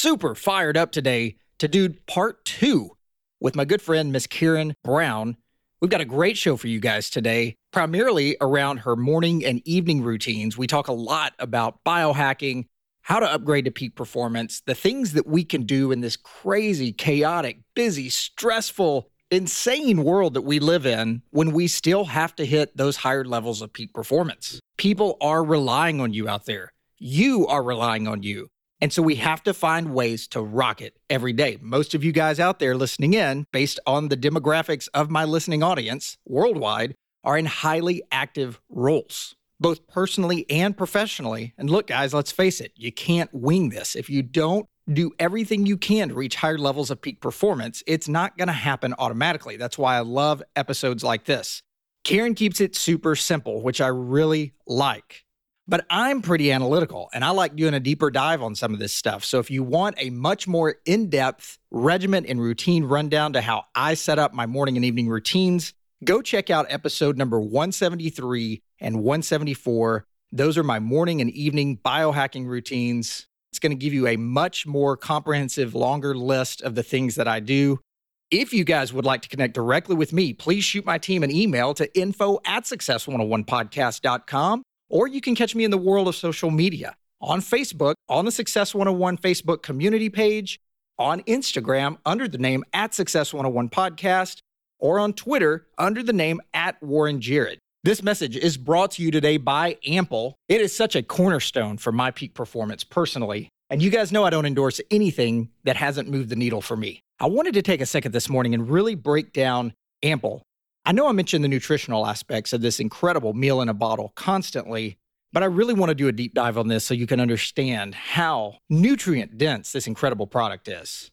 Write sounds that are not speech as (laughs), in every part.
super fired up today to do part two with my good friend, Miss Karen Brown. We've got a great show for you guys today, primarily around her morning and evening routines. We talk a lot about biohacking, how to upgrade to peak performance, the things that we can do in this crazy, chaotic, busy, stressful, insane world that we live in when we still have to hit those higher levels of peak performance. People are relying on you out there. You are relying on you. And so we have to find ways to rock it every day. Most of you guys out there listening in, based on the demographics of my listening audience worldwide, are in highly active roles, both personally and professionally. And look, guys, let's face it, you can't wing this. If you don't do everything you can to reach higher levels of peak performance, it's not going to happen automatically. That's why I love episodes like this. Karen keeps it super simple, which I really like. But I'm pretty analytical and I like doing a deeper dive on some of this stuff. So if you want a much more in depth regiment and routine rundown to how I set up my morning and evening routines, go check out episode number 173 and 174. Those are my morning and evening biohacking routines. It's going to give you a much more comprehensive, longer list of the things that I do. If you guys would like to connect directly with me, please shoot my team an email to info at success101podcast.com or you can catch me in the world of social media on Facebook, on the Success 101 Facebook community page, on Instagram under the name at Success 101 Podcast, or on Twitter under the name at Warren Jarrod. This message is brought to you today by Ample. It is such a cornerstone for my peak performance personally. And you guys know I don't endorse anything that hasn't moved the needle for me. I wanted to take a second this morning and really break down Ample I know I mentioned the nutritional aspects of this incredible meal in a bottle constantly, but I really want to do a deep dive on this so you can understand how nutrient dense this incredible product is.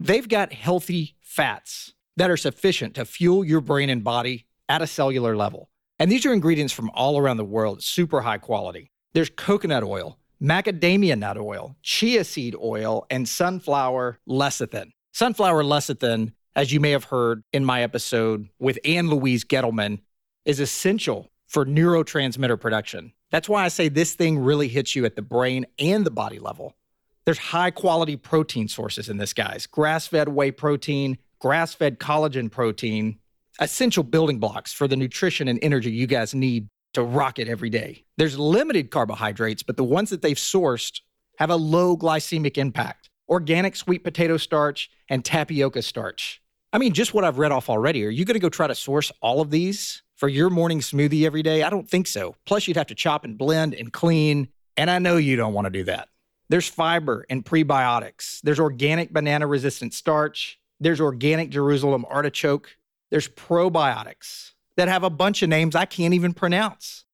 They've got healthy fats that are sufficient to fuel your brain and body at a cellular level. And these are ingredients from all around the world, super high quality. There's coconut oil, macadamia nut oil, chia seed oil, and sunflower lecithin. Sunflower lecithin as you may have heard in my episode with Ann Louise Gittleman, is essential for neurotransmitter production. That's why I say this thing really hits you at the brain and the body level. There's high quality protein sources in this, guys grass fed whey protein, grass fed collagen protein, essential building blocks for the nutrition and energy you guys need to rock it every day. There's limited carbohydrates, but the ones that they've sourced have a low glycemic impact organic sweet potato starch and tapioca starch. I mean, just what I've read off already. Are you going to go try to source all of these for your morning smoothie every day? I don't think so. Plus, you'd have to chop and blend and clean. And I know you don't want to do that. There's fiber and prebiotics. There's organic banana resistant starch. There's organic Jerusalem artichoke. There's probiotics that have a bunch of names I can't even pronounce.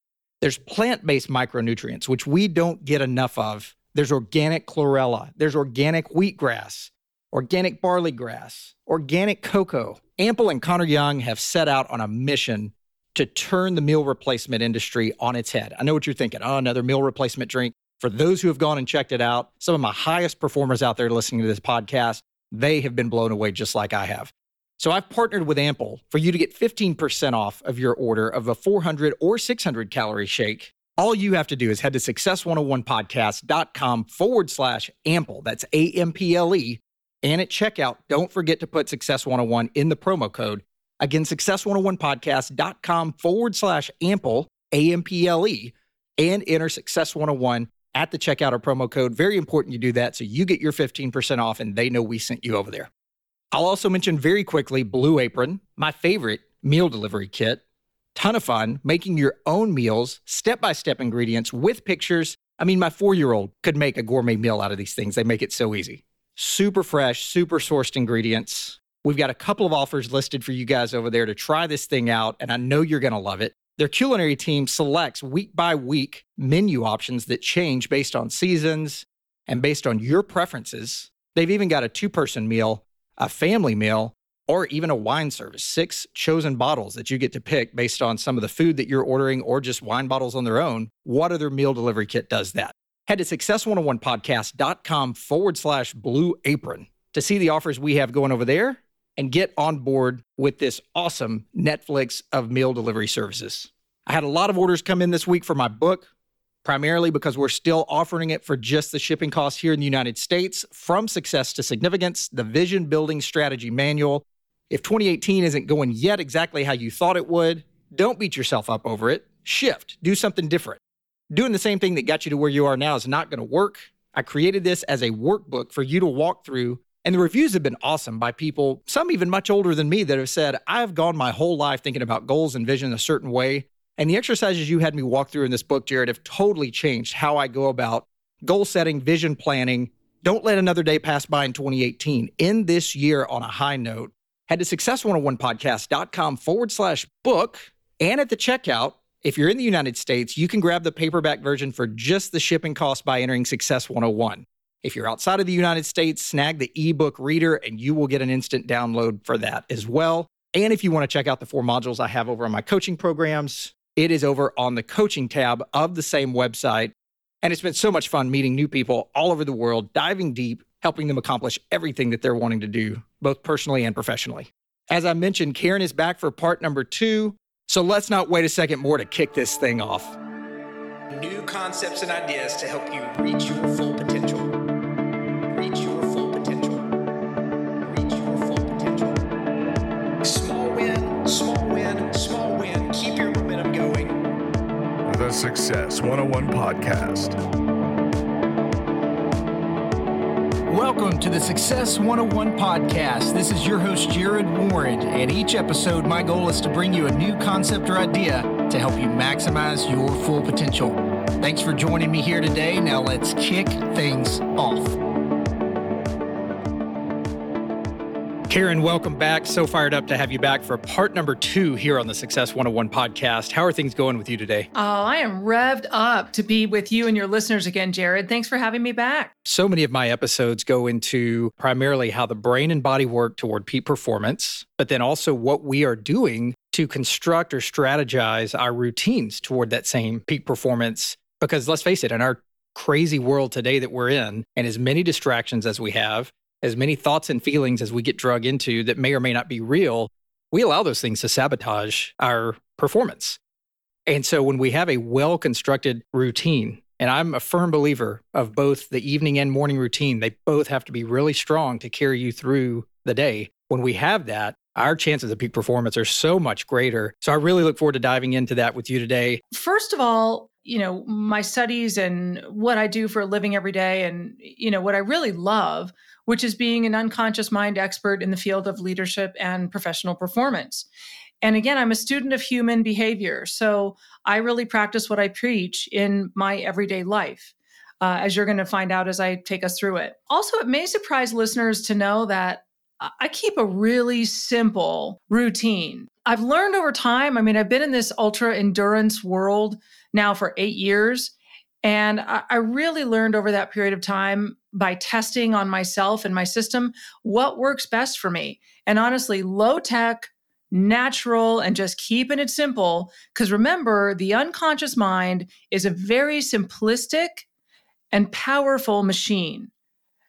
There's plant based micronutrients, which we don't get enough of. There's organic chlorella. There's organic wheatgrass organic barley grass, organic cocoa. Ample and Connor Young have set out on a mission to turn the meal replacement industry on its head. I know what you're thinking. Oh, another meal replacement drink. For those who have gone and checked it out, some of my highest performers out there listening to this podcast, they have been blown away just like I have. So I've partnered with Ample for you to get 15% off of your order of a 400 or 600 calorie shake. All you have to do is head to success101podcast.com forward slash ample. That's A M P L E and at checkout, don't forget to put Success 101 in the promo code. Again, success101podcast.com forward slash ample, A M P L E, and enter Success 101 at the checkout or promo code. Very important you do that so you get your 15% off and they know we sent you over there. I'll also mention very quickly Blue Apron, my favorite meal delivery kit. Ton of fun making your own meals, step by step ingredients with pictures. I mean, my four year old could make a gourmet meal out of these things. They make it so easy super fresh, super sourced ingredients. We've got a couple of offers listed for you guys over there to try this thing out, and I know you're going to love it. Their culinary team selects week by week menu options that change based on seasons and based on your preferences. They've even got a two person meal, a family meal, or even a wine service. Six chosen bottles that you get to pick based on some of the food that you're ordering or just wine bottles on their own. What other meal delivery kit does that? Head to success101podcast.com forward slash blue apron to see the offers we have going over there and get on board with this awesome Netflix of meal delivery services. I had a lot of orders come in this week for my book, primarily because we're still offering it for just the shipping costs here in the United States. From Success to Significance, the Vision Building Strategy Manual. If 2018 isn't going yet exactly how you thought it would, don't beat yourself up over it. Shift, do something different. Doing the same thing that got you to where you are now is not going to work. I created this as a workbook for you to walk through, and the reviews have been awesome by people, some even much older than me, that have said, I've gone my whole life thinking about goals and vision a certain way. And the exercises you had me walk through in this book, Jarrod, have totally changed how I go about goal setting, vision planning. Don't let another day pass by in 2018. End this year on a high note. Head to success101podcast.com forward slash book. And at the checkout, if you're in the United States, you can grab the paperback version for just the shipping cost by entering Success 101. If you're outside of the United States, snag the ebook reader and you will get an instant download for that as well. And if you want to check out the four modules I have over on my coaching programs, it is over on the coaching tab of the same website. And it's been so much fun meeting new people all over the world, diving deep, helping them accomplish everything that they're wanting to do, both personally and professionally. As I mentioned, Karen is back for part number two. So let's not wait a second more to kick this thing off. New concepts and ideas to help you reach your full potential. Reach your full potential. Reach your full potential. Small win, small win, small win. Keep your momentum going. The Success 101 Podcast. Welcome to the Success 101 podcast. This is your host, Jarrod Warren, and each episode, my goal is to bring you a new concept or idea to help you maximize your full potential. Thanks for joining me here today. Now, let's kick things off. Karen, welcome back. So fired up to have you back for part number two here on the Success 101 podcast. How are things going with you today? Oh, I am revved up to be with you and your listeners again, Jarrod. Thanks for having me back. So many of my episodes go into primarily how the brain and body work toward peak performance, but then also what we are doing to construct or strategize our routines toward that same peak performance. Because let's face it, in our crazy world today that we're in, and as many distractions as we have, as many thoughts and feelings as we get drug into that may or may not be real, we allow those things to sabotage our performance. And so when we have a well constructed routine, and I'm a firm believer of both the evening and morning routine, they both have to be really strong to carry you through the day. When we have that, our chances of peak performance are so much greater. So I really look forward to diving into that with you today. First of all, you know, my studies and what I do for a living every day, and, you know, what I really love which is being an unconscious mind expert in the field of leadership and professional performance. And again, I'm a student of human behavior. So I really practice what I preach in my everyday life, uh, as you're going to find out as I take us through it. Also, it may surprise listeners to know that I keep a really simple routine. I've learned over time, I mean, I've been in this ultra endurance world now for eight years. And I, I really learned over that period of time by testing on myself and my system what works best for me. And honestly, low tech, natural, and just keeping it simple. Because remember, the unconscious mind is a very simplistic and powerful machine.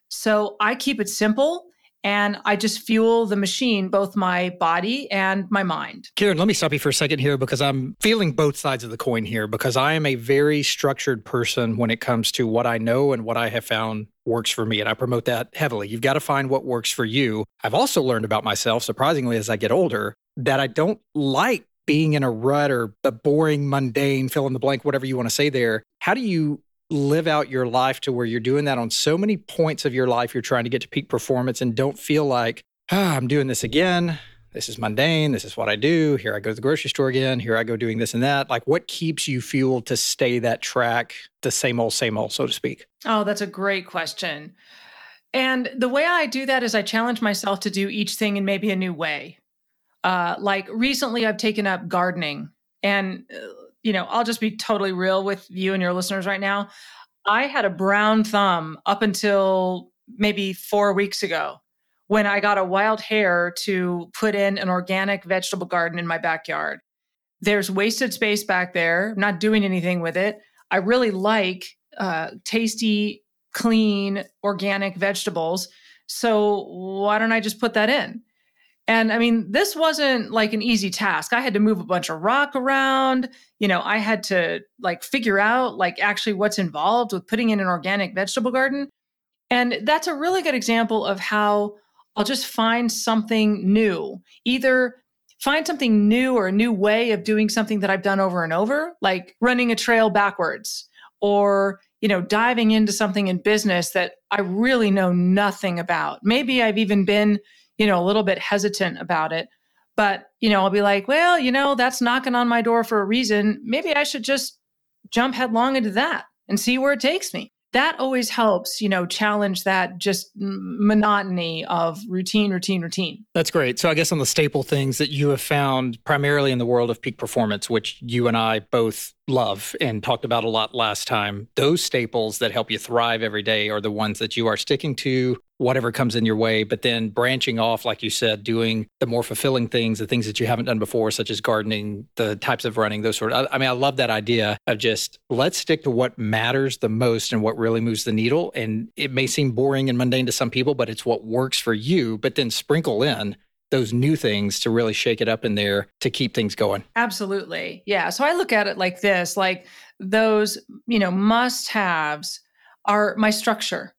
So I keep it simple and I just fuel the machine, both my body and my mind. Karen, let me stop you for a second here because I'm feeling both sides of the coin here because I am a very structured person when it comes to what I know and what I have found works for me. And I promote that heavily. You've got to find what works for you. I've also learned about myself, surprisingly, as I get older, that I don't like being in a rut or a boring, mundane, fill in the blank, whatever you want to say there. How do you live out your life to where you're doing that on so many points of your life you're trying to get to peak performance and don't feel like ah, i'm doing this again. This is mundane. This is what i do. Here i go to the grocery store again. Here i go doing this and that. Like what keeps you fueled to stay that track the same old same old so to speak? Oh that's a great question. And the way i do that is i challenge myself to do each thing in maybe a new way. Uh, like recently i've taken up gardening and uh, you know, I'll just be totally real with you and your listeners right now. I had a brown thumb up until maybe four weeks ago when I got a wild hair to put in an organic vegetable garden in my backyard. There's wasted space back there, I'm not doing anything with it. I really like uh, tasty, clean, organic vegetables. So why don't I just put that in? And I mean, this wasn't like an easy task. I had to move a bunch of rock around. You know, I had to like figure out like actually what's involved with putting in an organic vegetable garden. And that's a really good example of how I'll just find something new, either find something new or a new way of doing something that I've done over and over, like running a trail backwards or, you know, diving into something in business that I really know nothing about. Maybe I've even been, you know, a little bit hesitant about it. But, you know, I'll be like, well, you know, that's knocking on my door for a reason. Maybe I should just jump headlong into that and see where it takes me that always helps, you know, challenge that just monotony of routine, routine, routine. That's great. So I guess on the staple things that you have found primarily in the world of peak performance, which you and I both love and talked about a lot last time, those staples that help you thrive every day are the ones that you are sticking to whatever comes in your way, but then branching off, like you said, doing the more fulfilling things, the things that you haven't done before, such as gardening, the types of running, those sort of. I mean, I love that idea of just let's stick to what matters the most and what really moves the needle. And it may seem boring and mundane to some people, but it's what works for you. But then sprinkle in those new things to really shake it up in there to keep things going. Absolutely. Yeah. So I look at it like this like those, you know, must haves are my structure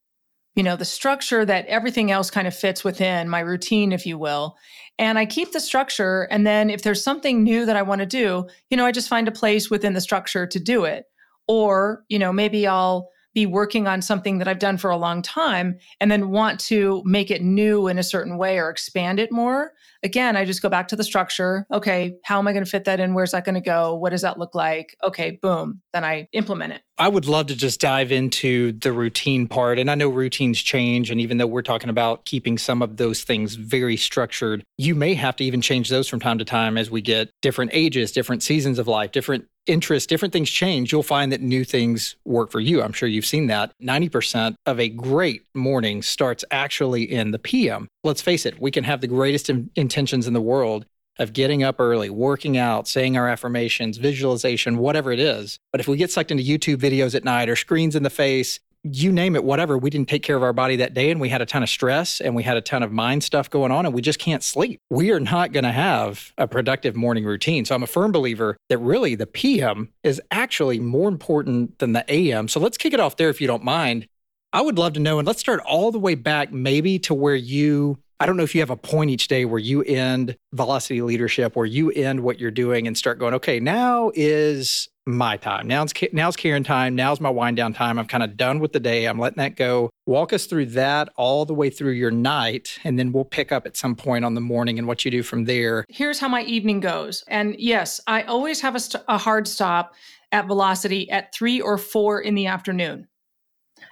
you know, the structure that everything else kind of fits within my routine, if you will. And I keep the structure. And then if there's something new that I want to do, you know, I just find a place within the structure to do it. Or, you know, maybe I'll be working on something that I've done for a long time and then want to make it new in a certain way or expand it more. Again, I just go back to the structure. Okay, how am I going to fit that in? Where's that going to go? What does that look like? Okay, boom. Then I implement it. I would love to just dive into the routine part. And I know routines change. And even though we're talking about keeping some of those things very structured, you may have to even change those from time to time as we get different ages, different seasons of life, different interests, different things change, you'll find that new things work for you. I'm sure you've seen that. 90% of a great morning starts actually in the PM. Let's face it, we can have the greatest in- intentions in the world of getting up early, working out, saying our affirmations, visualization, whatever it is. But if we get sucked into YouTube videos at night or screens in the face, you name it, whatever, we didn't take care of our body that day and we had a ton of stress and we had a ton of mind stuff going on and we just can't sleep. We are not going to have a productive morning routine. So I'm a firm believer that really the PM is actually more important than the AM. So let's kick it off there if you don't mind. I would love to know, and let's start all the way back maybe to where you I don't know if you have a point each day where you end velocity leadership, where you end what you're doing and start going, okay, now is my time. Now's now's Karen time. Now's my wind down time. I'm kind of done with the day. I'm letting that go. Walk us through that all the way through your night, and then we'll pick up at some point on the morning and what you do from there. Here's how my evening goes. And yes, I always have a, st- a hard stop at velocity at three or four in the afternoon.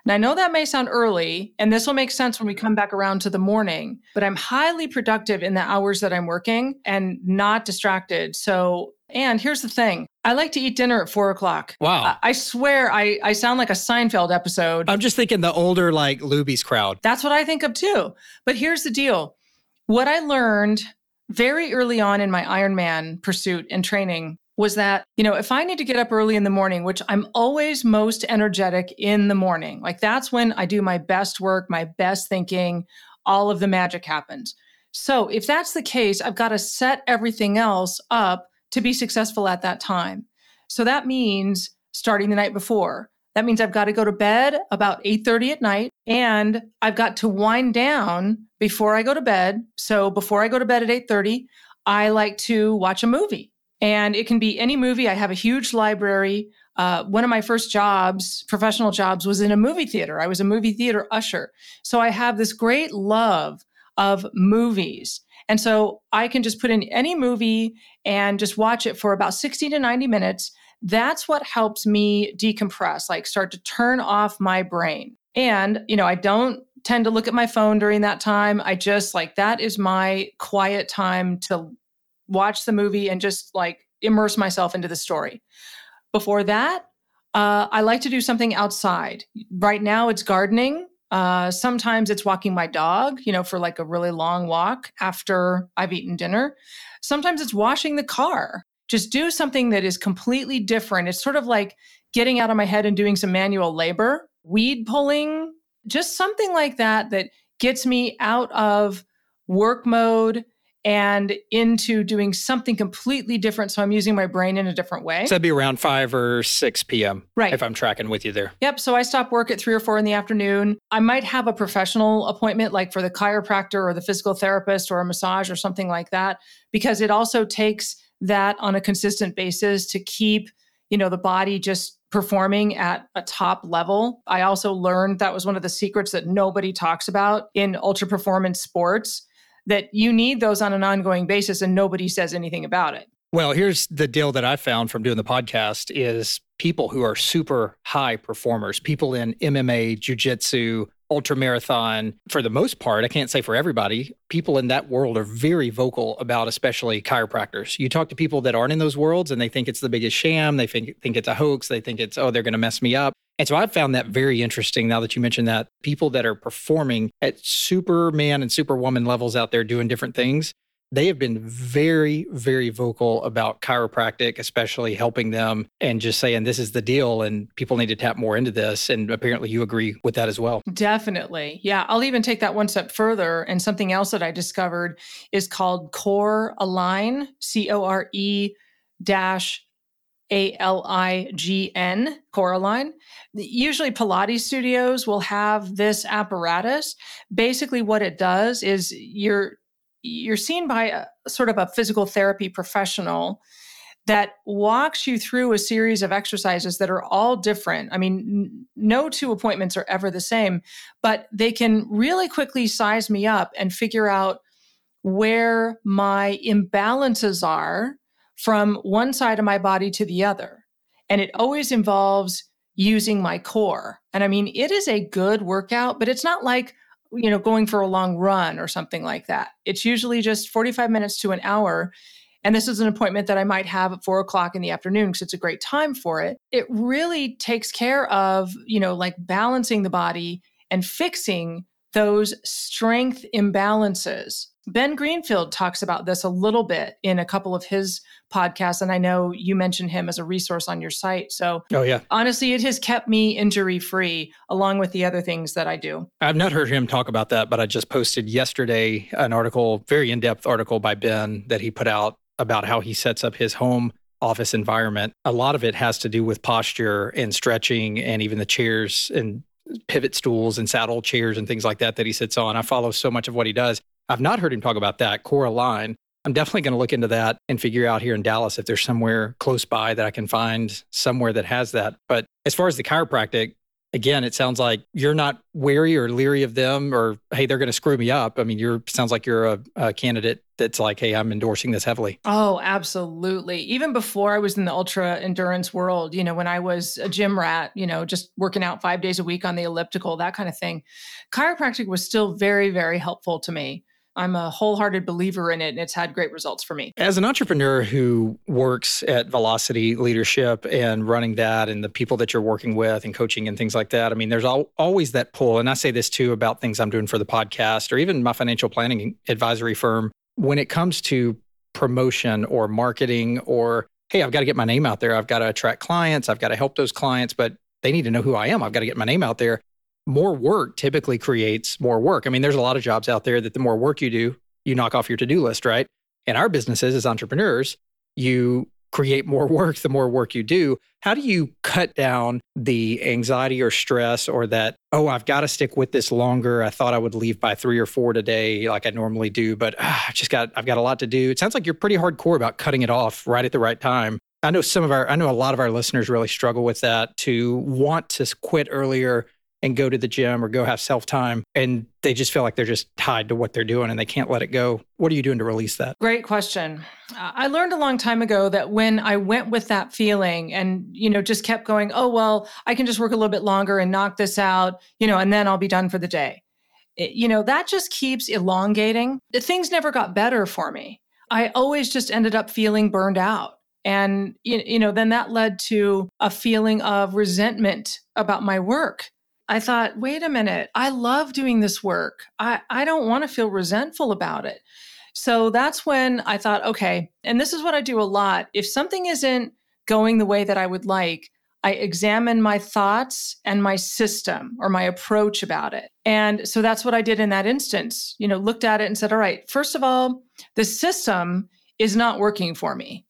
And I know that may sound early, and this will make sense when we come back around to the morning, but I'm highly productive in the hours that I'm working and not distracted. So, and here's the thing I like to eat dinner at four o'clock. Wow. I, I swear I, I sound like a Seinfeld episode. I'm just thinking the older, like Luby's crowd. That's what I think of too. But here's the deal what I learned very early on in my Ironman pursuit and training was that, you know, if I need to get up early in the morning, which I'm always most energetic in the morning, like that's when I do my best work, my best thinking, all of the magic happens. So if that's the case, I've got to set everything else up to be successful at that time. So that means starting the night before. That means I've got to go to bed about 8:30 at night and I've got to wind down before I go to bed. So before I go to bed at 8:30, I like to watch a movie. And it can be any movie. I have a huge library. Uh, one of my first jobs, professional jobs, was in a movie theater. I was a movie theater usher. So I have this great love of movies. And so I can just put in any movie and just watch it for about 60 to 90 minutes. That's what helps me decompress, like start to turn off my brain. And, you know, I don't tend to look at my phone during that time. I just like that is my quiet time to watch the movie and just like immerse myself into the story. Before that, uh, I like to do something outside. Right now, it's gardening. Uh, sometimes it's walking my dog, you know, for like a really long walk after I've eaten dinner. Sometimes it's washing the car. Just do something that is completely different. It's sort of like getting out of my head and doing some manual labor, weed pulling, just something like that that gets me out of work mode and into doing something completely different. So I'm using my brain in a different way. So that'd be around 5 or 6 p.m. Right. If I'm tracking with you there. Yep. So I stop work at three or four in the afternoon. I might have a professional appointment, like for the chiropractor or the physical therapist or a massage or something like that, because it also takes that on a consistent basis to keep, you know, the body just performing at a top level. I also learned that was one of the secrets that nobody talks about in ultra performance sports that you need those on an ongoing basis and nobody says anything about it. Well, here's the deal that I found from doing the podcast is people who are super high performers, people in MMA, jujitsu, ultra marathon, for the most part, I can't say for everybody, people in that world are very vocal about especially chiropractors. You talk to people that aren't in those worlds and they think it's the biggest sham, they think think it's a hoax, they think it's oh, they're going to mess me up. And so I've found that very interesting now that you mentioned that people that are performing at superman and superwoman levels out there doing different things, they have been very, very vocal about chiropractic, especially helping them and just saying this is the deal and people need to tap more into this. And apparently you agree with that as well. Definitely. Yeah. I'll even take that one step further. And something else that I discovered is called Core Align, C O R E dash a L I G N, Core Align. Usually, Pilates studios will have this apparatus. Basically, what it does is you're you're seen by a sort of a physical therapy professional that walks you through a series of exercises that are all different. I mean, no two appointments are ever the same, but they can really quickly size me up and figure out where my imbalances are from one side of my body to the other. And it always involves using my core. And I mean, it is a good workout, but it's not like, you know, going for a long run or something like that. It's usually just 45 minutes to an hour. And this is an appointment that I might have at four o'clock in the afternoon because it's a great time for it. It really takes care of, you know, like balancing the body and fixing those strength imbalances. Ben Greenfield talks about this a little bit in a couple of his podcasts. And I know you mentioned him as a resource on your site. So, oh, yeah. Honestly, it has kept me injury free along with the other things that I do. I've not heard him talk about that, but I just posted yesterday an article, very in depth article by Ben that he put out about how he sets up his home office environment. A lot of it has to do with posture and stretching and even the chairs and pivot stools and saddle chairs and things like that that he sits on. I follow so much of what he does. I've not heard him talk about that core align. I'm definitely going to look into that and figure out here in Dallas if there's somewhere close by that I can find somewhere that has that. But as far as the chiropractic, again, it sounds like you're not wary or leery of them or, hey, they're going to screw me up. I mean, you're sounds like you're a, a, candidate that's like, hey, I'm endorsing this heavily. Oh, absolutely. Even before I was in the ultra endurance world, you know, when I was a gym rat, you know, just working out five days a week on the elliptical, that kind of thing, chiropractic was still very, very helpful to me. I'm a wholehearted believer in it and it's had great results for me. As an entrepreneur who works at Velocity Leadership and running that and the people that you're working with and coaching and things like that, I mean, there's al- always that pull. And I say this too about things I'm doing for the podcast or even my financial planning advisory firm. When it comes to promotion or marketing or, hey, I've got to get my name out there, I've got to attract clients, I've got to help those clients, but they need to know who I am. I've got to get my name out there more work typically creates more work. I mean, there's a lot of jobs out there that the more work you do, you knock off your to do list, right? In our businesses as entrepreneurs, you create more (laughs) work the more work you do. How do you cut down the anxiety or stress or that, oh, I've got to stick with this longer. I thought I would leave by three or four today like I normally do, but uh, I've just got, I've got a lot to do. It sounds like you're pretty hardcore about cutting it off right at the right time. I know some of our, I know a lot of our listeners really struggle with that to want to quit earlier and go to the gym or go have self time and they just feel like they're just tied to what they're doing and they can't let it go. What are you doing to release that? Great question. I learned a long time ago that when I went with that feeling and, you know, just kept going, oh, well, I can just work a little bit longer and knock this out, you know, and then I'll be done for the day. It, you know, that just keeps elongating. Things never got better for me. I always just ended up feeling burned out. And, you know, then that led to a feeling of resentment about my work I thought, wait a minute, I love doing this work. I, I don't want to feel resentful about it. So that's when I thought, okay, and this is what I do a lot. If something isn't going the way that I would like, I examine my thoughts and my system or my approach about it. And so that's what I did in that instance. You know, looked at it and said, all right, first of all, the system is not working for me.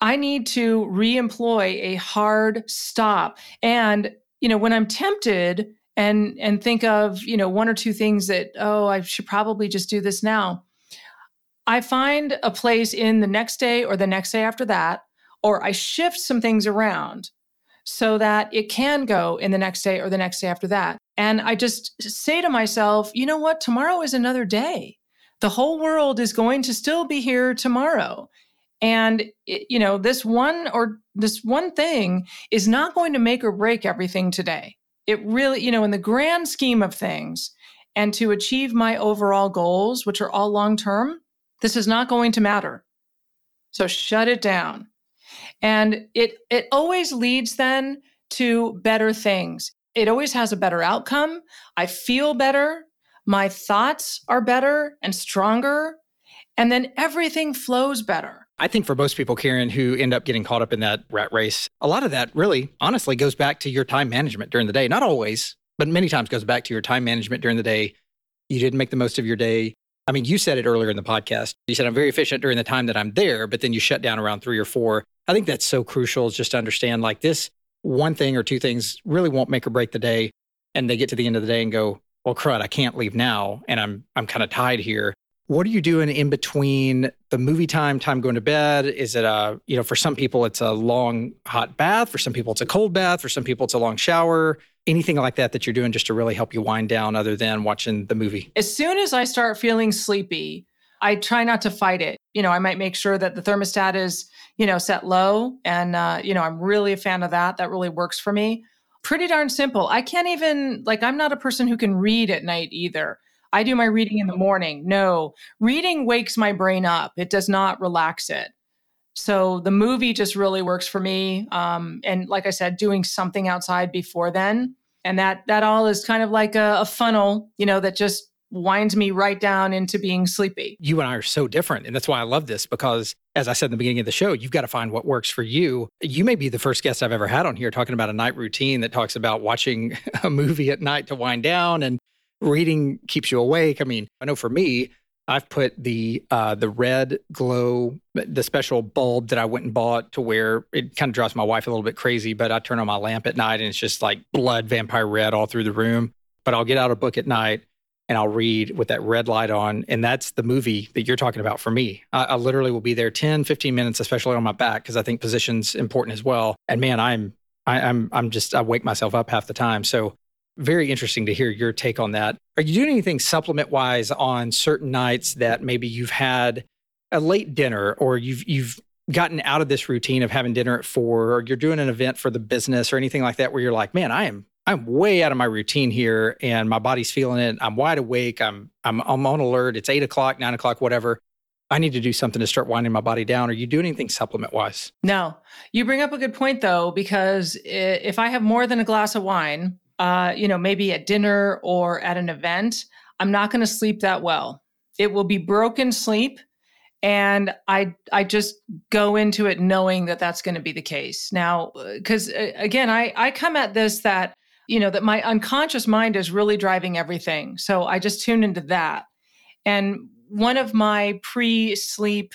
I need to reemploy a hard stop. And, you know, when I'm tempted and and think of, you know, one or two things that, oh, I should probably just do this now. I find a place in the next day or the next day after that, or I shift some things around so that it can go in the next day or the next day after that. And I just say to myself, you know what? Tomorrow is another day. The whole world is going to still be here tomorrow. And it, you know, this one or this one thing is not going to make or break everything today. It really, you know, in the grand scheme of things, and to achieve my overall goals, which are all long term, this is not going to matter. So shut it down. And it it always leads then to better things. It always has a better outcome. I feel better. My thoughts are better and stronger. And then everything flows better. I think for most people, Karen, who end up getting caught up in that rat race, a lot of that really, honestly, goes back to your time management during the day. Not always, but many times goes back to your time management during the day. You didn't make the most of your day. I mean, you said it earlier in the podcast. You said, I'm very efficient during the time that I'm there, but then you shut down around three or four. I think that's so crucial just to understand like this one thing or two things really won't make or break the day. And they get to the end of the day and go, well, crud, I can't leave now. And I'm, I'm kind of tied here. What are you doing in between the movie time, time going to bed? Is it a, you know, for some people, it's a long hot bath. For some people, it's a cold bath. For some people, it's a long shower. Anything like that that you're doing just to really help you wind down other than watching the movie? As soon as I start feeling sleepy, I try not to fight it. You know, I might make sure that the thermostat is you know, set low. And, uh, you know, I'm really a fan of that. That really works for me. Pretty darn simple. I can't even, like, I'm not a person who can read at night either. I do my reading in the morning. No, reading wakes my brain up, it does not relax it. So the movie just really works for me. Um, and like I said, doing something outside before then. And that that all is kind of like a, a funnel, you know, that just winds me right down into being sleepy. You and I are so different. And that's why I love this because, as I said in the beginning of the show, you've got to find what works for you. You may be the first guest I've ever had on here talking about a night routine that talks about watching (laughs) a movie at night to wind down and reading keeps you awake. I mean, I know for me, I've put the uh, the red glow, the special bulb that I went and bought to where it kind of drives my wife a little bit crazy. But I turn on my lamp at night and it's just like blood vampire red all through the room. But I'll get out a book at night and I'll read with that red light on. And that's the movie that you're talking about for me. I, I literally will be there 10, 15 minutes, especially on my back, because I think position's important as well. And man, I'm, I, I'm, I'm just, I wake myself up half the time. So very interesting to hear your take on that. Are you doing anything supplement wise on certain nights that maybe you've had a late dinner or you've, you've, gotten out of this routine of having dinner at four or you're doing an event for the business or anything like that where you're like man i am I'm way out of my routine here and my body's feeling it. I'm wide awake. I'm, I'm, I'm on alert. It's eight o'clock, nine o'clock, whatever. I need to do something to start winding my body down. Are you doing anything supplement wise? No. You bring up a good point though, because if I have more than a glass of wine, uh, you know, maybe at dinner or at an event, I'm not going to sleep that well. It will be broken sleep and i i just go into it knowing that that's going to be the case now because uh, again i i come at this that you know, that my unconscious mind is really driving everything. So I just tune into that. And one of my pre sleep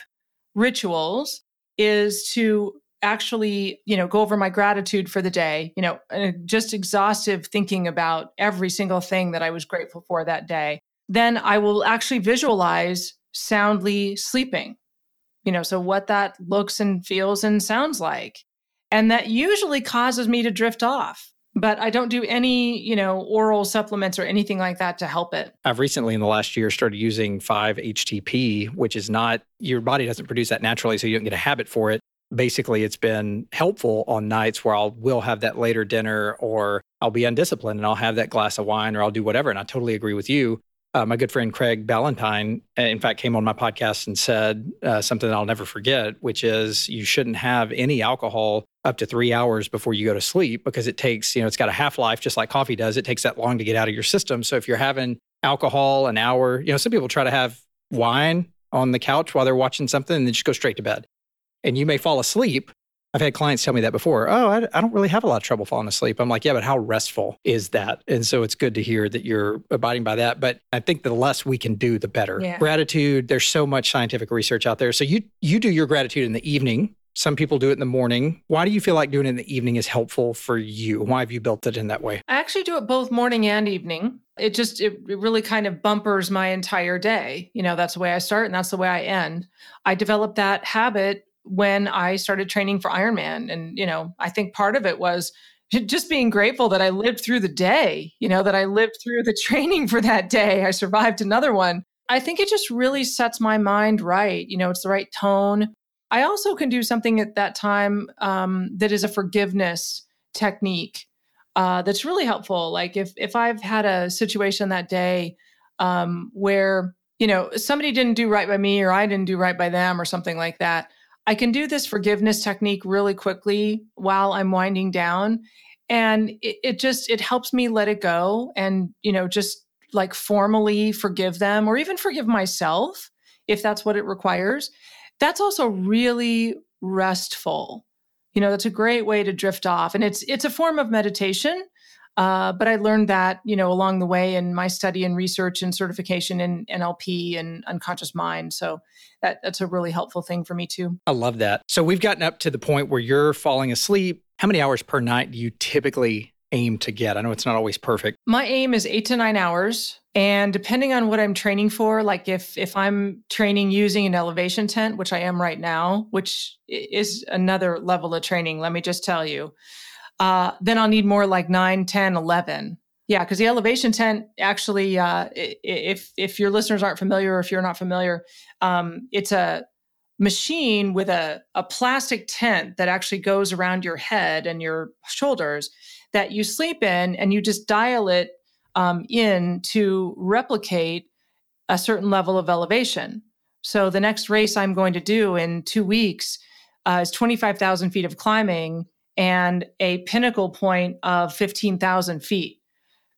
rituals is to actually, you know, go over my gratitude for the day, you know, uh, just exhaustive thinking about every single thing that I was grateful for that day. Then I will actually visualize soundly sleeping, you know, so what that looks and feels and sounds like. And that usually causes me to drift off but I don't do any, you know, oral supplements or anything like that to help it. I've recently in the last year started using 5-HTP, which is not your body doesn't produce that naturally so you don't get a habit for it. Basically, it's been helpful on nights where I'll will have that later dinner or I'll be undisciplined and I'll have that glass of wine or I'll do whatever and I totally agree with you. Uh, my good friend Craig Ballantyne, uh, in fact, came on my podcast and said uh, something that I'll never forget, which is you shouldn't have any alcohol up to three hours before you go to sleep because it takes, you know, it's got a half life just like coffee does. It takes that long to get out of your system. So if you're having alcohol an hour, you know, some people try to have wine on the couch while they're watching something and then just go straight to bed. And you may fall asleep, I've had clients tell me that before. Oh, I, I, don't really have a lot of trouble falling asleep. I'm like, yeah, but how restful is that? And so it's good to hear that you're abiding by that. But I think the less we can do, the better. Yeah. Gratitude. There's so much scientific research out there. So you you do your gratitude in the evening. Some people do it in the morning. Why do you feel like doing it in the evening is helpful for you? Why have you built it in that way? I actually do it both morning and evening. It just it, it really kind of bumpers my entire day. You know, that's the way I start and that's the way I end. I developed that habit when I started training for Ironman. And, you know, I think part of it was (laughs) just being grateful that I lived through the day, you know, that I lived through the (laughs) training for that day. I survived another one. I think it just really sets my mind right. You know, it's the right tone. I also can do something at that time um, that is a forgiveness technique uh, that's really helpful. Like if if I've had a situation that day um, where you know somebody didn't do right by me or I didn't do right by them or something like that, I can do this forgiveness technique really quickly while I'm winding down. And it, it, just, it helps me let it go and, you know, just like formally forgive them or even forgive myself if that's what it requires. That's also really restful. You know, that's a great way to drift off. And it's, it's a form of meditation. Uh, but I learned that, you know, along the way in my study and research and certification in NLP and unconscious mind. So that, that's a really helpful thing for me too. I love that. So we've gotten up to the point where you're falling asleep. How many hours per night do you typically aim to get? I know it's not always perfect. My aim is eight to nine hours. And depending on what I'm training for, like if if I'm training using an elevation tent, which I am right now, which is another level of training, let me just tell you uh, then I'll need more like 9, 10, 11. Yeah, because the elevation tent actually, uh, if if your listeners aren't familiar, or if you're not familiar, um, it's a machine with a, a plastic tent that actually goes around your head and your shoulders that you sleep in, and you just dial it um, in to replicate a certain level of elevation. So the next race I'm going to do in two weeks uh, is 25,000 feet of climbing and a pinnacle point of 15,000 feet.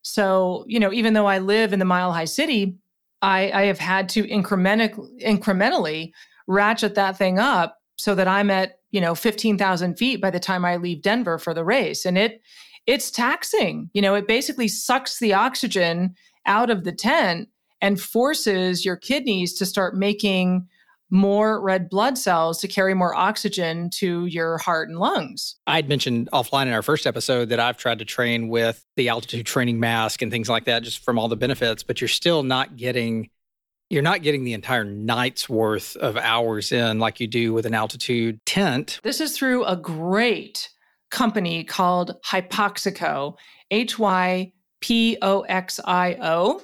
So, you know, even though I live in the mile high city, I, I have had to incrementally, incrementally ratchet that thing up so that I'm at, you know, 15,000 feet by the time I leave Denver for the race. And it, it's taxing. You know, it basically sucks the oxygen out of the tent and forces your kidneys to start making more red blood cells to carry more oxygen to your heart and lungs. I'd mentioned offline in our first episode that I've tried to train with the altitude training mask and things like that just from all the benefits, but you're still not getting you're not getting the entire night's worth of hours in like you do with an altitude tent. This is through a great company called Hypoxico, H Y P O X I O.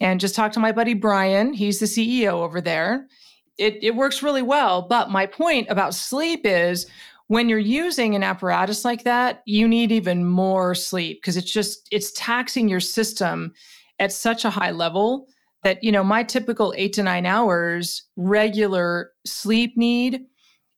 And just talk to my buddy Brian. He's the CEO over there it, it works really well. But my point about sleep is when you're using an apparatus like that, you need even more sleep because it's just it's taxing your system at such a high level that you know my typical 8 to 9 hours regular sleep need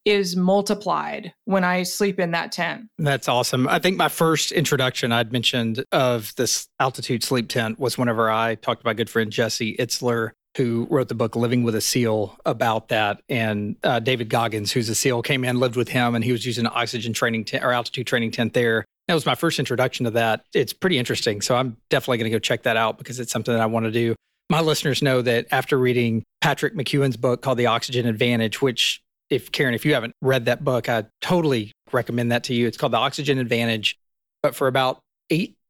is multiplied when I sleep in that tent. That's awesome. I think my first introduction I'd mentioned of this altitude sleep tent was whenever I talked to my good friend Jesse Itzler who wrote the book Living with a SEAL about that. And uh, David Goggins, who's a SEAL, came in, lived with him, and he was using an oxygen training tent or altitude training tent there. That was my first introduction to that. It's pretty interesting. So I'm definitely going to go check that out because it's something that I want to do. My listeners know that after reading Patrick McKeown's book called The Oxygen Advantage, which, if Karen, if you haven't read that book, I totally recommend that to you. It's called The Oxygen Advantage. But for about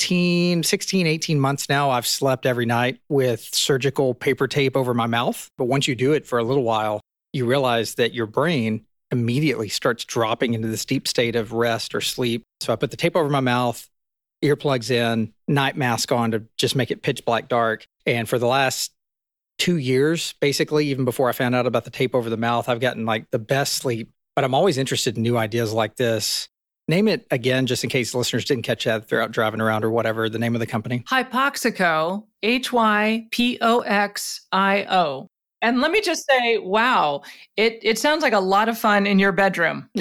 18, 16, 18 months now, I've slept every night with surgical paper tape over my mouth. But once you do it for a little while, you realize that your brain immediately starts dropping into this deep state of rest or sleep. So I put the tape over my mouth, earplugs in, night mask on to just make it pitch black dark. And for the last two years, basically, even before I found out about the tape over the mouth, I've gotten like the best sleep. But I'm always interested in new ideas like this. Name it again, just in case listeners didn't catch that throughout driving around or whatever, the name of the company. Hypoxico, H Y P O X I O. And let me just say, wow, it, it sounds like a lot of fun in your bedroom. (laughs) (laughs)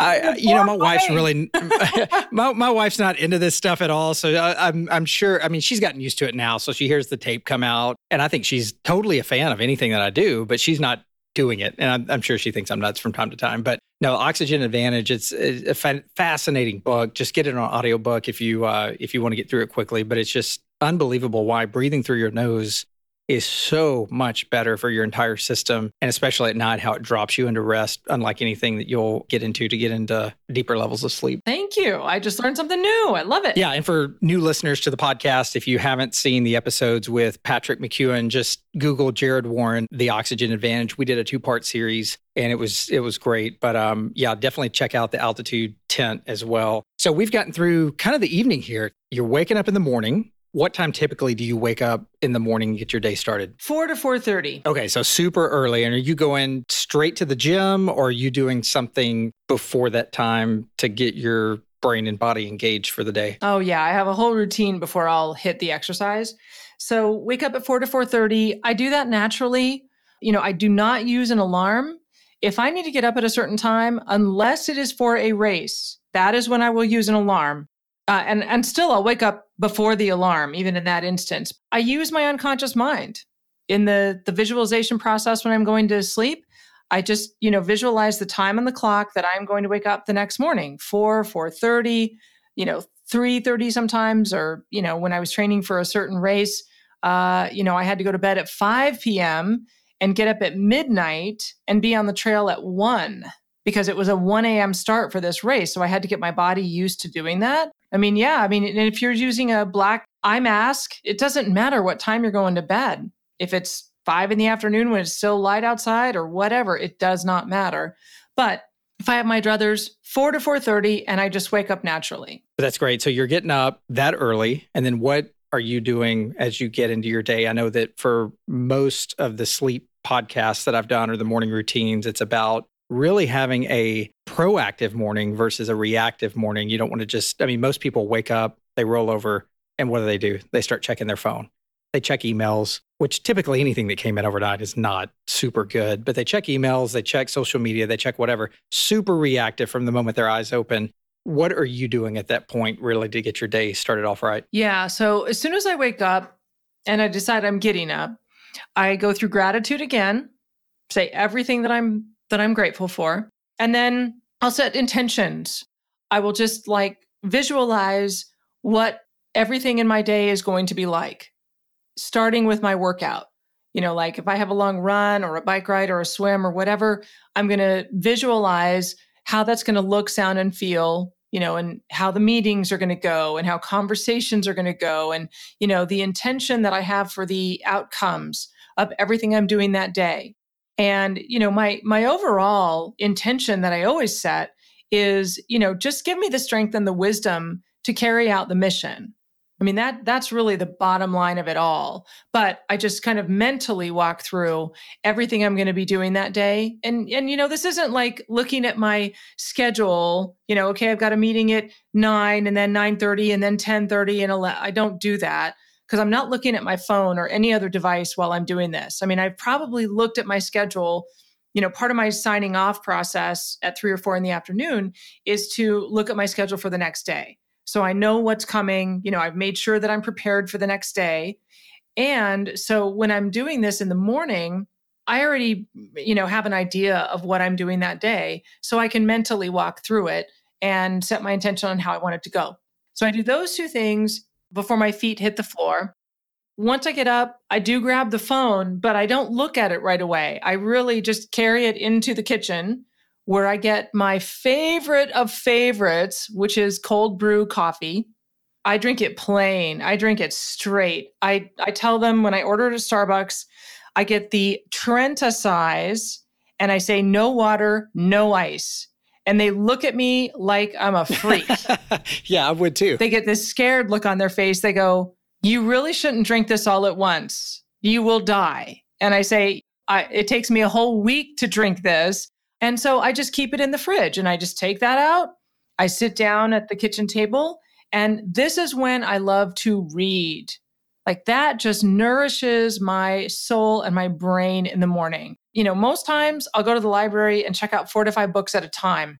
I, you know, my wife's really, (laughs) my, my wife's not into this stuff at all. So I, I'm, I'm sure, I mean, she's gotten used to it now. So she hears the tape come out. And I think she's totally a fan of anything that I do, but she's not doing it. And I'm, I'm, sure she thinks I'm nuts from time to time. But no, Oxygen Advantage. It's a fascinating book. Just get it on audiobook if you uh, if you want to get through it quickly. But it's just unbelievable why breathing through your nose is so much better for your entire system. And especially at night, how it drops you into rest, unlike anything that you'll get into to get into deeper levels of sleep. Thank you. I just learned something new. I love it. Yeah. And for new listeners to the podcast, if you haven't seen the episodes with Patrick McKeown, just Google Jarrod Warren, The Oxygen Advantage. We did a two part series and it was it was great. But um, yeah, definitely check out the altitude tent as well. So we've gotten through kind of the evening here. You're waking up in the morning what time typically do you wake up in the morning and get your day started? 4 to 4:30. Okay, so super early. And are you going straight to the gym or are you doing something before that time to get your brain and body engaged for the day? Oh yeah, I have a whole routine before I'll hit the exercise. So wake up at 4 to 4:30. I do that naturally. You know, I do not use an alarm. If I need to get up at a certain time, unless it is for a race, that is when I will use an alarm. Uh, and and still I'll wake up before the alarm, even in that instance. I use my unconscious mind in the the visualization process when I'm going to sleep. I just you know visualize the time on the clock that I'm going to wake up the next morning, four, four thirty, you know, three thirty sometimes, or you know when I was training for a certain race, uh, you know I had to go to bed at five p.m. and get up at midnight and be on the trail at one because it was a 1 a.m. start for this race. So I had to get my body used to doing that. I mean, yeah, I mean, if you're using a black eye mask, it doesn't matter what time you're going to bed. If it's five in the afternoon when it's still light outside or whatever, it does not matter. But if I have my druthers, four to four thirty, and I just wake up naturally. That's great. So you're getting up that early, and then what are you doing as you get into your day? I know that for most of the sleep podcasts that I've done or the morning routines, it's about really having a proactive morning versus a reactive morning. You don't want to just, I mean, most people wake up, they roll over, and what do they do? They start checking their phone. They check emails, which typically anything that came in overnight is not super good, but they check emails, they check social media, they check whatever, super reactive from the moment their eyes open. What are you doing at that point really to get your day started off right? Yeah. So as soon as I wake up and I decide I'm getting up, I go through gratitude again, say everything that I'm that I'm grateful for. And then I'll set intentions. I will just like visualize what everything in my day is going to be like, starting with my workout. You know, like if I have a long run or a bike ride or a swim or whatever, I'm going to visualize how that's going to look, sound, and feel, you know, and how the meetings are going to go and how conversations are going to go and, you know, the intention that I have for the outcomes of everything I'm doing that day. And, you know, my my overall intention that I always set is, you know, just give me the strength and the wisdom to carry out the mission. I mean that that's really the bottom line of it all. But I just kind of mentally walk through everything I'm going to be doing that day. And and you know, this isn't like looking at my schedule, you know, okay, I've got a meeting at 9 and then 9:30 and then 10:30 and 11. I don't do that because I'm not looking at my phone or any other device while I'm doing this. I mean, I've probably looked at my schedule. You know, part of my signing off process at three or four in the afternoon is to look at my schedule for the next day. So I know what's coming. You know, I've made sure that I'm prepared for the next day. And so when I'm doing this in the morning, I already, you know, have an idea of what I'm doing that day. So I can mentally walk through it and set my intention on how I want it to go. So I do those two things before my feet hit the floor. Once I get up, I do grab the phone, but I don't look at it right away. I really just carry it into the kitchen where I get my favorite of favorites, which is cold brew coffee. I drink it plain. I drink it straight. I, I tell them when I order at Starbucks, I get the Trenta size and I say no water, no ice and they look at me like I'm a freak. (laughs) yeah, I would too. They get this scared look on their face. They go, You really shouldn't drink this all at once. You will die. And I say, I, It takes me a whole week to drink this. And so I just keep it in the fridge and I just take that out. I sit down at the kitchen table. And this is when I love to read. Like that just nourishes my soul and my brain in the morning. You know, most times I'll go to the library and check out four to five books at a time.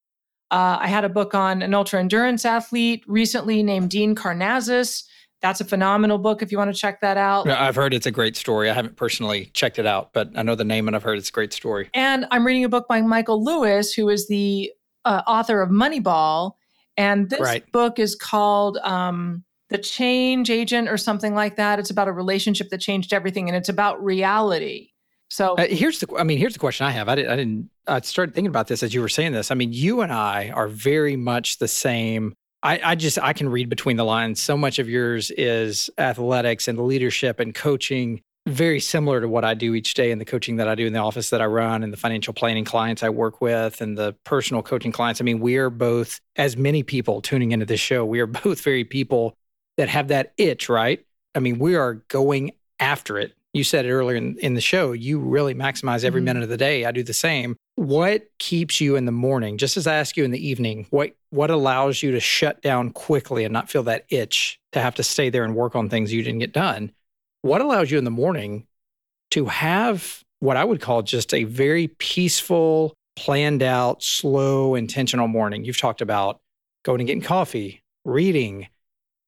Uh, I had a book on an ultra endurance athlete recently named Dean Karnazes That's a phenomenal book if you want to check that out. I've heard it's a great story. I haven't personally checked it out, but I know the name and I've heard it's a great story. And I'm reading a book by Michael Lewis, who is the uh, author of Moneyball. And this Right. book is called um, The Change Agent or something like that. It's about a relationship that changed everything and it's about reality. So, Uh, here's the, I mean, here's the question I have. I didn't, I didn't, I started thinking about this as you were saying this. I mean, you and I are very much the same. I, I just, I can read between the lines. So much of yours is athletics and leadership and coaching, very similar to what I do each day in the coaching that I do in the office that I run and the financial planning clients I work with and the personal coaching clients. I mean, we are both, as many people tuning into this show, we are (laughs) both very people that have that itch, right? I mean, we are going after it. You said it earlier in, in the show, you really maximize every Mhm. minute of the day. I do the same. What keeps you in the morning? Just as I ask you in the evening, what what allows you to shut down quickly and not feel that itch to have to stay there and work on things you didn't get done? What allows you in the morning to have what I would call just a very peaceful, planned out, slow, intentional morning? You've talked about going and getting coffee, reading,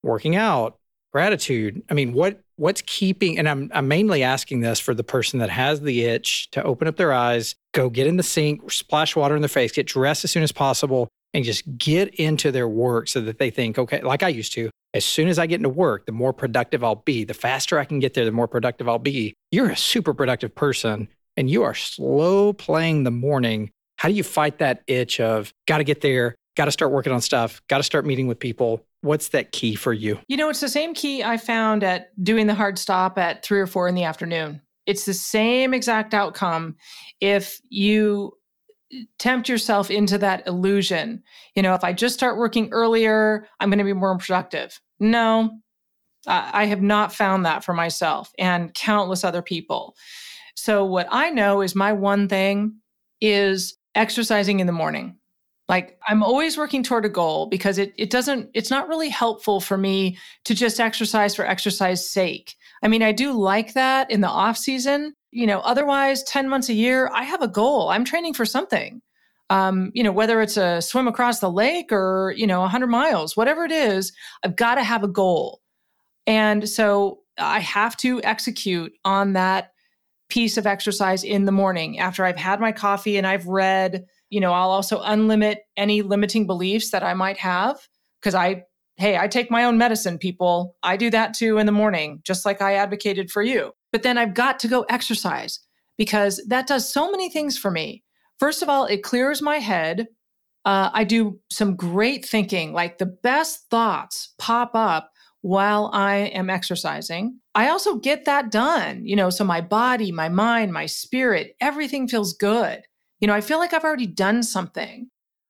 working out, gratitude. I mean, what what's keeping and I'm I'm mainly asking this for the person that has the itch to open up their eyes, go get in the sink, splash water in their face, get dressed as soon as possible and just get into their work so that they think, okay, like I used to, as soon as I get into work, the more productive I'll be. The faster I can get there, the more productive I'll be. You're a super productive person and you are slow playing the morning. How do you fight that itch of got to get there, got to start working on stuff, got to start meeting with people? What's that key for you? you know, it's the same key I found at doing the hard stop at three or four in the afternoon. It's the same exact outcome if you tempt yourself into that illusion. You know, if I just start working earlier, I'm going to be more productive. No, I have not found that for myself and countless other people. So, what I know is my one thing is exercising in the morning. Like, I'm always working toward a goal because it, it doesn't, it's not really helpful for me to just exercise for exercise sake. I mean, I do like that in the off season. You know, otherwise, 10 months a year, I have a goal. I'm training for something. Um, you know, whether it's a swim across the lake or, you know, 100 miles, whatever it is, I've got to have a goal. And so I have to execute on that piece of exercise in the morning after I've had my coffee and I've read. You know, I'll also unlimit any limiting beliefs that I might have because I, hey, I take my own medicine, people. I do that too in the morning, just like I advocated for you. But then I've got to go exercise because that does so many things for me. First of all, it clears my head. Uh, I do some great thinking, like the best thoughts pop up while I am exercising. I also get that done, you know, so my body, my mind, my spirit, everything feels good. You know, I feel like I've already done something.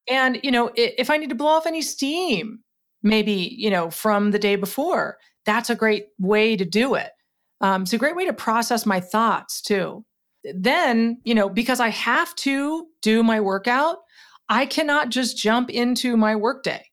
And, you know, if I need to blow off any steam, maybe, you know, from the day before, that's a great way to do it. Um, it's a great way to process my thoughts too. Then, you know, because I have to do my workout, I cannot just jump into my workday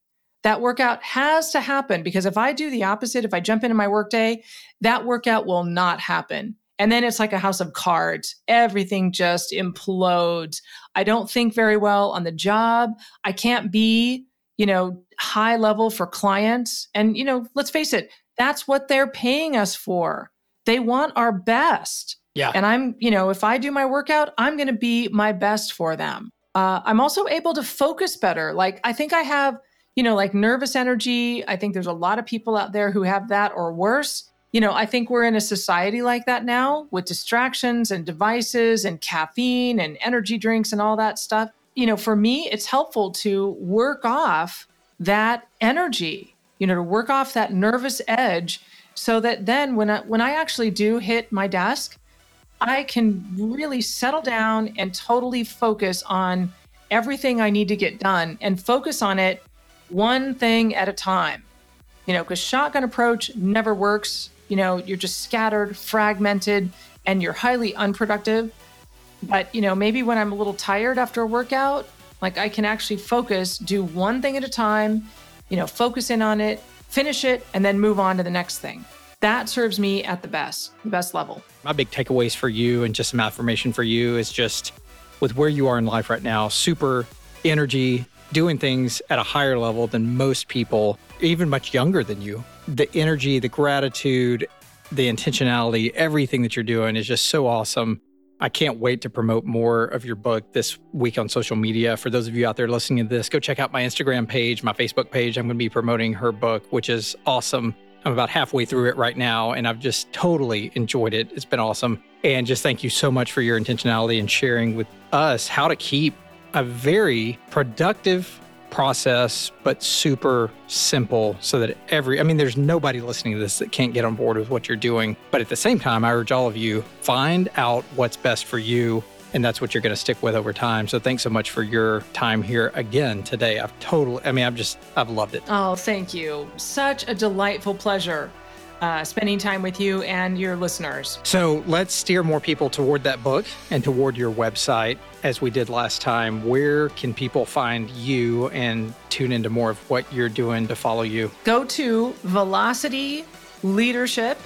that workout has to happen because if I do the opposite, if I jump into my workday, that workout will not happen. And then it's like a house of cards. Everything just implodes. I don't think very well on the job. I can't be, you know, high level for clients. And, you know, let's face it, that's what they're paying us for. They want our best. Yeah. And I'm, you know, if I do my workout, I'm going to be my best for them. Uh, I'm also able to focus better. Like, I think I have you know, like nervous energy. I think there's a lot of people out there who have that or worse. You know, I think we're in a society like that now with distractions and devices and caffeine and energy drinks and all that stuff. You know, for me, it's helpful to work off that energy, you know, to work off that nervous edge so that then when I, when I actually do hit my desk, I can really settle down and totally focus on everything I need to get done and focus on it one thing at a time. You know, because shotgun approach never works. You know, you're just scattered, fragmented, and you're highly unproductive. But, you know, maybe when I'm a little tired after a workout, like I can actually focus, do one thing at a time, you know, focus in on it, finish it, and then move on to the next thing. That serves me at the best, the best level. my big takeaways for you and just some affirmation for you is just with where you are in life right now, super energy, doing things at a higher level than most people, even much younger than you, the energy, the gratitude, the intentionality, everything that you're doing is just so awesome. I can't wait to promote more of your book this week on social media. For those of you out there listening to this, go check out my Instagram page, my Facebook page. I'm going to be promoting her book, which is awesome. I'm about halfway through it right now, and I've just totally enjoyed it. It's been awesome. And just thank you so much for your intentionality and sharing with us how to keep a very productive process, but super simple so that every, I mean, there's nobody listening to this that can't get on board with what you're doing. But at the same time, I urge all of you find out what's best for you. And that's what you're going to stick with over time. So thanks so much for your time here again today. I've totally, I mean, I've just, I've loved it. Oh, thank you. Such a delightful pleasure uh, spending time with you and your listeners. So let's steer more people toward that book and toward your website as we did last time. Where can people find you and tune into more of what you're doing to follow you? Go to Velocity Leadership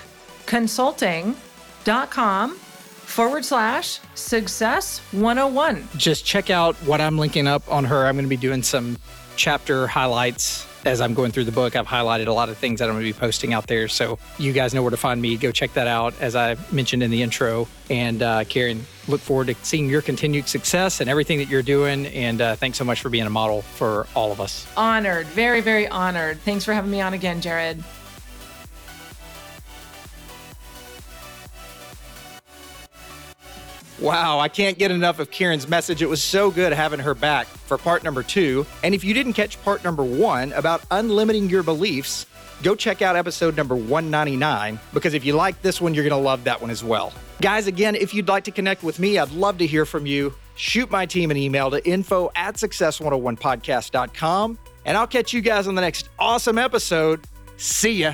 Consulting.com forward slash success 101. Just check out what I'm linking up on her. I'm going to be doing some chapter highlights as I'm going through the book, I've highlighted a lot of things that I'm going to be posting out there. So you guys know where to find me. Go check that out, as I mentioned in the intro. And uh, Karen, look forward to seeing your continued success and everything that you're doing. And uh, thanks so much for being a model for all of us. Honored, very, very honored. Thanks for having me on again, Jarrod. Wow, I can't get enough of Karen's message. It was so good having her back for part number two. And if you didn't catch part number one about unlimiting your beliefs, go check out episode number 199 because if you like this one, you're going to love that one as well. Guys, again, if you'd like to connect with me, I'd love to hear from you. Shoot my team an email to info at success101podcast.com. And I'll catch you guys on the next awesome episode. See ya.